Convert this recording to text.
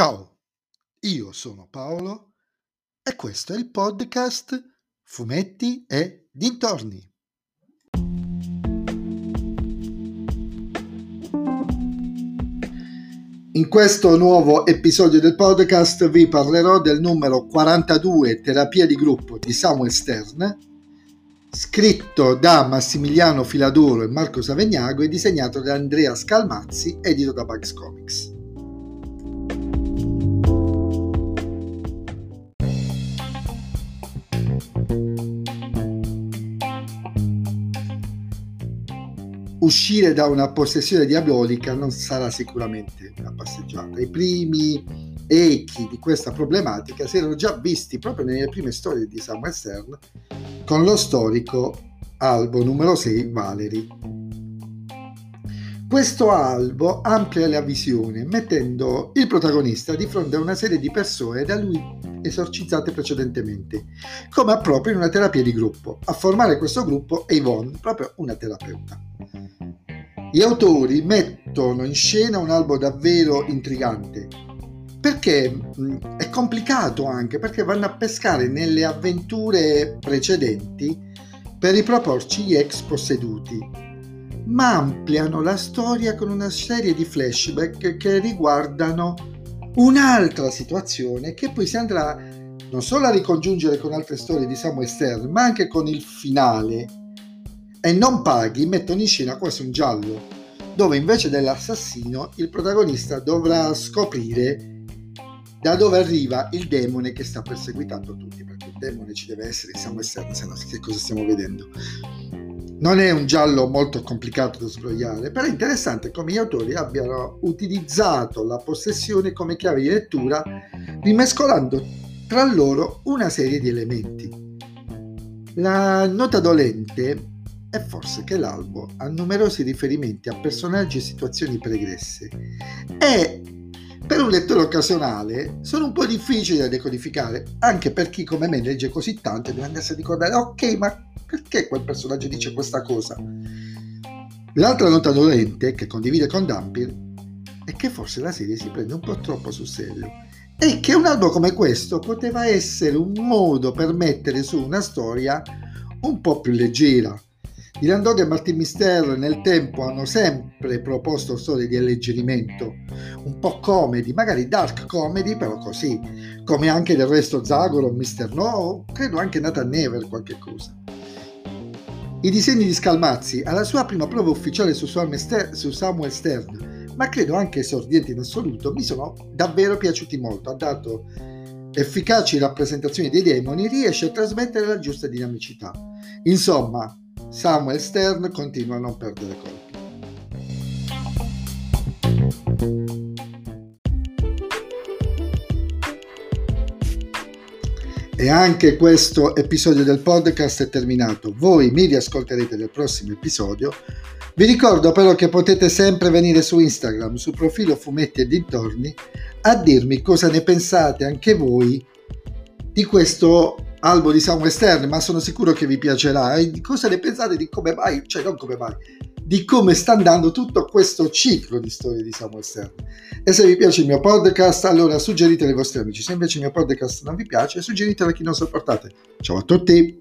Ciao, io sono Paolo e questo è il podcast Fumetti e Dintorni. In questo nuovo episodio del podcast vi parlerò del numero 42 Terapia di gruppo di Samuel Stern, scritto da Massimiliano Filadoro e Marco Savegnago e disegnato da Andrea Scalmazzi, edito da Bugs Comics. Uscire da una possessione diabolica non sarà sicuramente una passeggiata. I primi echi di questa problematica si erano già visti proprio nelle prime storie di Samuel Stern con lo storico albo numero 6 Valery. Questo albo amplia la visione mettendo il protagonista di fronte a una serie di persone da lui esorcizzate precedentemente, come proprio in una terapia di gruppo. A formare questo gruppo è Yvonne, proprio una terapeuta. Gli autori mettono in scena un albo davvero intrigante, perché è complicato anche, perché vanno a pescare nelle avventure precedenti per riproporci gli ex posseduti, ma ampliano la storia con una serie di flashback che riguardano un'altra situazione che poi si andrà non solo a ricongiungere con altre storie di Samuel Stern, ma anche con il finale e non paghi mettono in scena quasi un giallo, dove invece dell'assassino il protagonista dovrà scoprire da dove arriva il demone che sta perseguitando tutti, perché il demone ci deve essere, siamo esterni, se no che cosa stiamo vedendo. Non è un giallo molto complicato da sbrogliare, però è interessante come gli autori abbiano utilizzato la possessione come chiave di lettura, rimescolando tra loro una serie di elementi. La nota dolente è forse che l'albo ha numerosi riferimenti a personaggi e situazioni pregresse e per un lettore occasionale sono un po' difficili da decodificare, anche per chi come me legge così tanto e deve andarsi a ricordare, ok, ma perché quel personaggio dice questa cosa? L'altra nota dolente che condivide con Dampir è che forse la serie si prende un po' troppo sul serio e che un albo come questo poteva essere un modo per mettere su una storia un po' più leggera, i Landog e Martin Mister nel tempo hanno sempre proposto storie di alleggerimento, un po' comedy, magari dark comedy, però così, come anche del resto Zagoro, Mr. No, credo anche Nathan Never qualche cosa. I disegni di Scalmazzi, alla sua prima prova ufficiale su Samuel Stern, ma credo anche esordienti in assoluto, mi sono davvero piaciuti molto. Ha dato efficaci rappresentazioni dei demoni, riesce a trasmettere la giusta dinamicità. Insomma, Samuel Stern continua a non perdere colpi. E anche questo episodio del podcast è terminato. Voi mi riascolterete nel prossimo episodio. Vi ricordo però che potete sempre venire su Instagram, sul profilo Fumetti e Dintorni, a dirmi cosa ne pensate anche voi di questo albo di Samuel Stern, ma sono sicuro che vi piacerà. E cosa ne pensate di come mai, cioè non come mai, di come sta andando tutto questo ciclo di storie di Samuel Stern. E se vi piace il mio podcast, allora suggeritelo ai vostri amici. Se invece il mio podcast non vi piace, suggeritelo a chi non sopportate. Ciao a tutti!